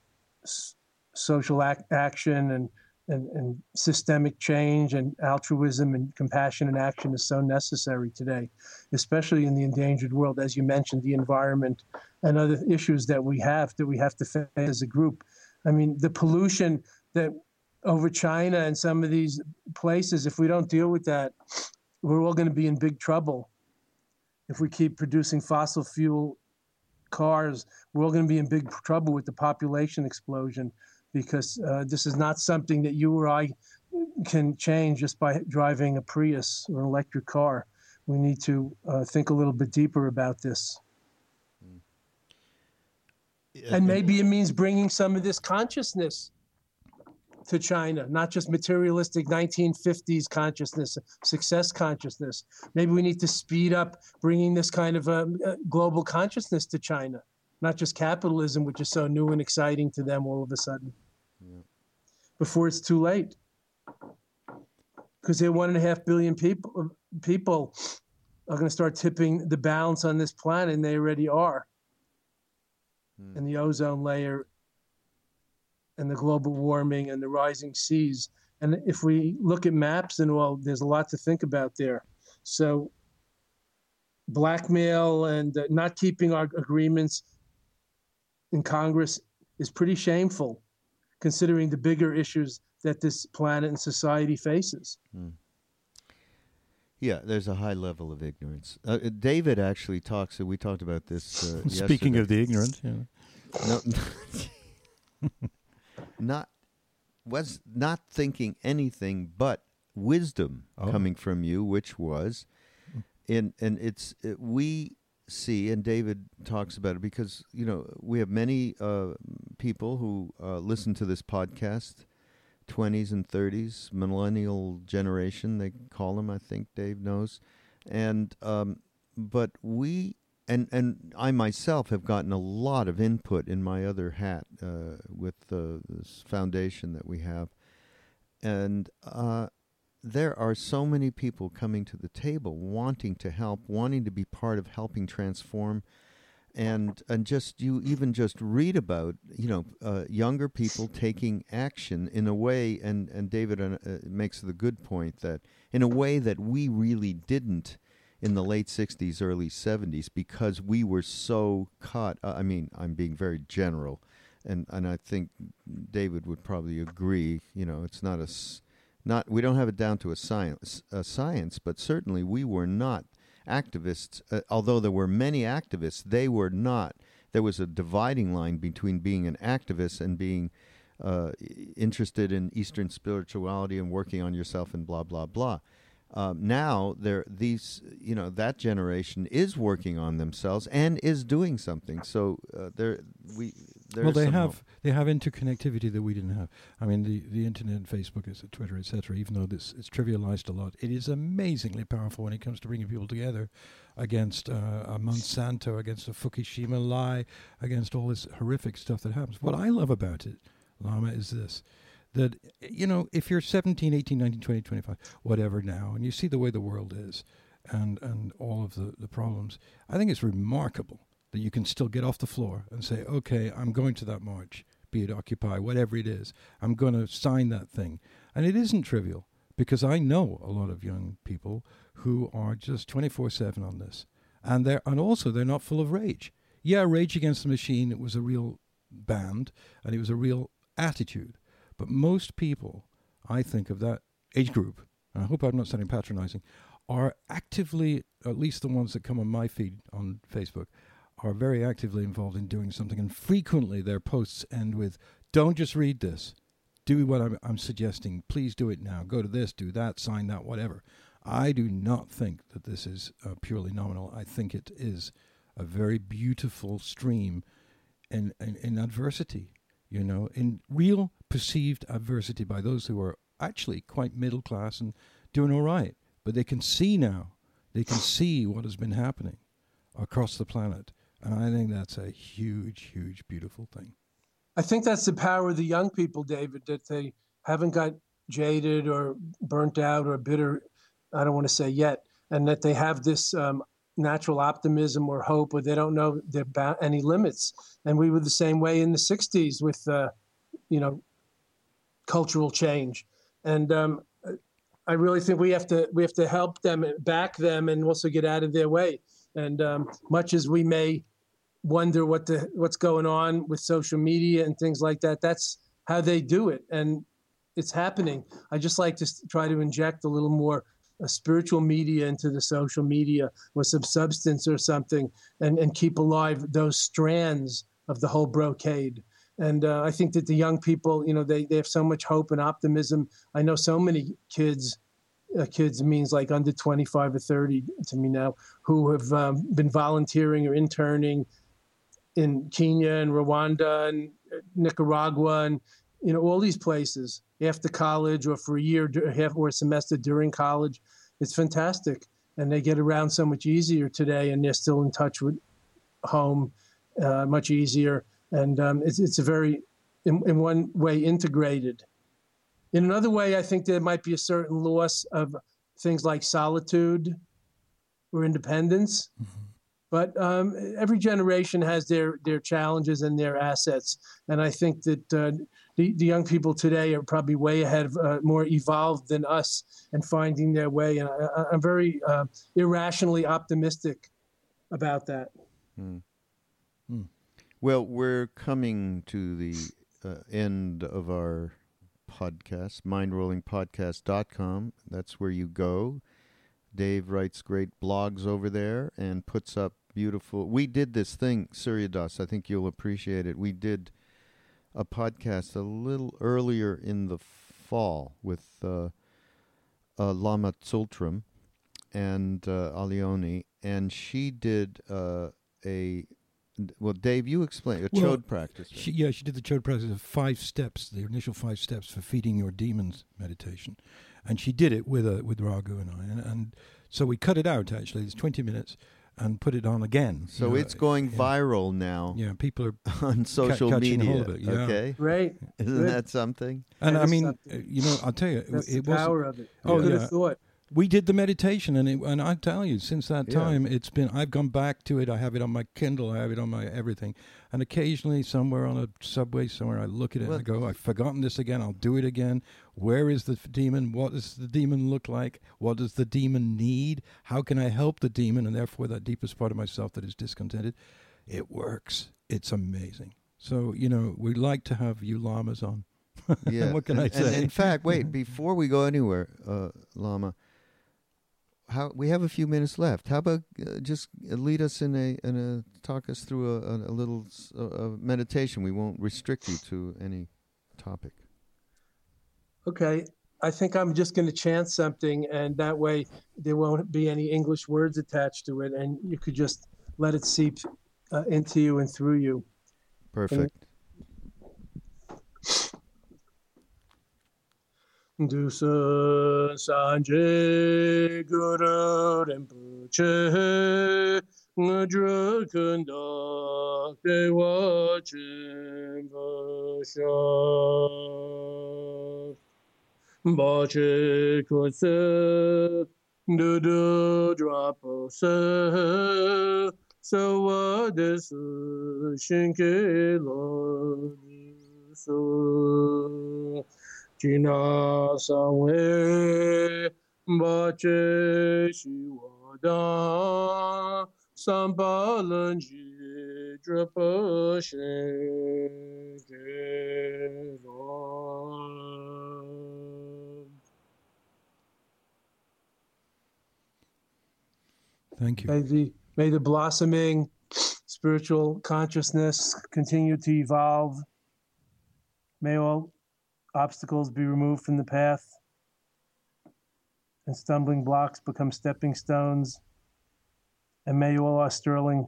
s- social ac- action and, and, and systemic change and altruism and compassion and action is so necessary today, especially in the endangered world. As you mentioned, the environment and other issues that we have that we have to face as a group. I mean, the pollution that over China and some of these places, if we don't deal with that, we're all going to be in big trouble. If we keep producing fossil fuel cars, we're all going to be in big trouble with the population explosion because uh, this is not something that you or I can change just by driving a Prius or an electric car. We need to uh, think a little bit deeper about this. And maybe it means bringing some of this consciousness to China, not just materialistic 1950s consciousness, success consciousness. Maybe we need to speed up bringing this kind of a, a global consciousness to China, not just capitalism, which is so new and exciting to them all of a sudden, yeah. before it's too late. Because they're one and a half billion people, people are going to start tipping the balance on this planet, and they already are. Mm. And the ozone layer and the global warming and the rising seas. And if we look at maps, and well, there's a lot to think about there. So, blackmail and uh, not keeping our agreements in Congress is pretty shameful, considering the bigger issues that this planet and society faces. Mm. Yeah, there's a high level of ignorance. Uh, David actually talks. we talked about this. Uh, Speaking yesterday. of the ignorant, yeah. No, not was not thinking anything but wisdom oh. coming from you, which was, and and it's it, we see, and David talks about it because you know we have many uh, people who uh, listen to this podcast, twenties and thirties, millennial generation they call them. I think Dave knows, and um, but we and and I myself have gotten a lot of input in my other hat uh, with uh, this foundation that we have, and uh, there are so many people coming to the table wanting to help, wanting to be part of helping transform, and and just you even just read about you know uh, younger people taking action in a way, and and David uh, makes the good point that in a way that we really didn't in the late 60s, early 70s because we were so caught. Uh, I mean, I'm being very general, and, and I think David would probably agree. You know, it's not a. Not, we don't have it down to a science, a science, but certainly we were not activists. Uh, although there were many activists, they were not. There was a dividing line between being an activist and being uh, interested in Eastern spirituality and working on yourself and blah blah blah. Um, now there these you know that generation is working on themselves and is doing something. So uh, there we well they have hope. they have interconnectivity that we didn't have. I mean the the internet facebook twitter etc even though this it's trivialized a lot it is amazingly powerful when it comes to bringing people together against uh, a monsanto against a fukushima lie against all this horrific stuff that happens. What i love about it lama is this that you know if you're 17 18 19 20 25 whatever now and you see the way the world is and and all of the the problems i think it's remarkable that you can still get off the floor and say okay i'm going to that march be it occupy whatever it is. I'm going to sign that thing. And it isn't trivial because i know a lot of young people who are just 24/7 on this and they're and also they're not full of rage. Yeah rage against the machine was a real band and it was a real attitude but most people, I think, of that age group, and I hope I'm not sounding patronizing, are actively, at least the ones that come on my feed on Facebook, are very actively involved in doing something. And frequently their posts end with, don't just read this. Do what I'm, I'm suggesting. Please do it now. Go to this, do that, sign that, whatever. I do not think that this is uh, purely nominal. I think it is a very beautiful stream in, in, in adversity, you know, in real perceived adversity by those who are actually quite middle class and doing all right. But they can see now, they can see what has been happening across the planet. And I think that's a huge, huge, beautiful thing. I think that's the power of the young people, David, that they haven't got jaded or burnt out or bitter. I don't want to say yet, and that they have this um, natural optimism or hope, or they don't know there ba- any limits. And we were the same way in the '60s with, uh, you know, cultural change. And um, I really think we have to we have to help them, back them, and also get out of their way. And um, much as we may wonder what the what's going on with social media and things like that. That's how they do it, and it's happening. I just like to try to inject a little more uh, spiritual media into the social media with some substance or something, and and keep alive those strands of the whole brocade. And uh, I think that the young people, you know, they, they have so much hope and optimism. I know so many kids uh, kids means like under 25 or 30 to me now who have um, been volunteering or interning in Kenya and Rwanda and Nicaragua and you know all these places after college or for a year half or a semester during college. It's fantastic, and they get around so much easier today, and they're still in touch with home uh, much easier, and um, it's it's a very in, in one way integrated. In another way, I think there might be a certain loss of things like solitude or independence. Mm-hmm but um, every generation has their their challenges and their assets, and I think that uh, the, the young people today are probably way ahead of uh, more evolved than us and finding their way. And I, am very uh, irrationally optimistic about that. Hmm. Hmm. Well, we're coming to the uh, end of our podcast, mindrollingpodcast.com. That's where you go. Dave writes great blogs over there and puts up beautiful. We did this thing, Surya Das. I think you'll appreciate it. We did a podcast a little earlier in the fall with uh, uh, Lama Tsultrim and uh, Allione, and she did uh, a. Well, Dave, you explain a well, Chöd practice. Right? She, yeah, she did the Chöd practice of five steps, the initial five steps for feeding your demons meditation, and she did it with a with Raghu and I, and, and so we cut it out. Actually, it's twenty minutes, and put it on again. So know, it's going yeah. viral now. Yeah, people are on social ca- media. It, yeah. Okay, right. Isn't Good. that something? And I mean, something. You know, I'll tell you, That's it the was power of it. Oh yeah. Thought we did the meditation and it, and I tell you since that time yeah. it's been I've gone back to it. I have it on my Kindle. I have it on my everything. And occasionally somewhere on a subway somewhere I look at it well, and I go I've forgotten this again. I'll do it again. Where is the demon? What does the demon look like? What does the demon need? How can I help the demon? And therefore that deepest part of myself that is discontented it works. It's amazing. So you know we like to have you lamas on. Yeah. What can I say and in fact wait before we go anywhere uh, Lama how we have a few minutes left. How about uh, just lead us in a in a talk us through a, a, a little uh, meditation. We won't restrict you to any topic. Okay, I think I'm just going to chant something, and that way there won't be any English words attached to it, and you could just let it seep uh, into you and through you. Perfect. Dusa Sanje Guru Rinpoche Ngudru Kunda Dewa Chimbasha Bache Kose Dudu Drapose Sawa Desu Shinke Lo Desu China Sawe Bache Shiwada Sampalanji Drapa Thank you. May the may the blossoming spiritual consciousness continue to evolve. May all obstacles be removed from the path and stumbling blocks become stepping stones. And may all our sterling,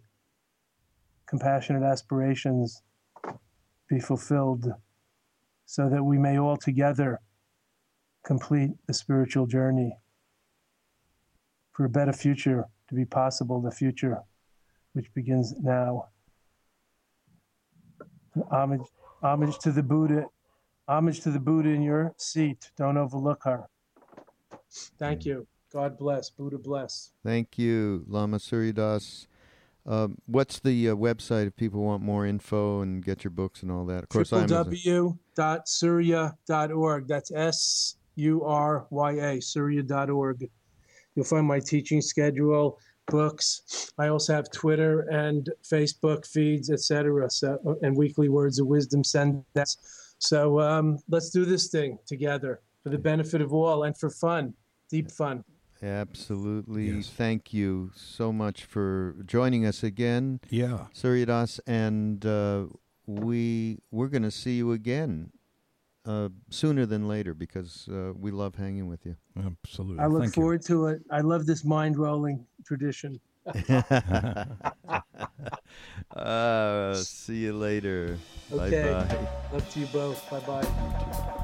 compassionate aspirations be fulfilled so that we may all together complete the spiritual journey for a better future to be possible, the future which begins now. Homage, homage to the Buddha, homage to the Buddha in your seat. Don't overlook her. Thank you. God bless. Buddha bless. Thank you, Lama Surya Das. Um, what's the uh, website if people want more info and get your books and all that? Of course, I'm www.surya.org. That's S U R Y A, surya.org. You'll find my teaching schedule, books. I also have Twitter and Facebook feeds, etc. So, and weekly words of wisdom send that. So um, let's do this thing together for the benefit of all and for fun, deep fun. Absolutely. Yes. Thank you so much for joining us again, Yeah. Surya Das, and uh, we we're going to see you again uh, sooner than later because uh, we love hanging with you. Absolutely. I look Thank forward to it. I love this Mindrolling tradition. uh, see you later. Okay. Bye bye. Love to you both. Bye bye.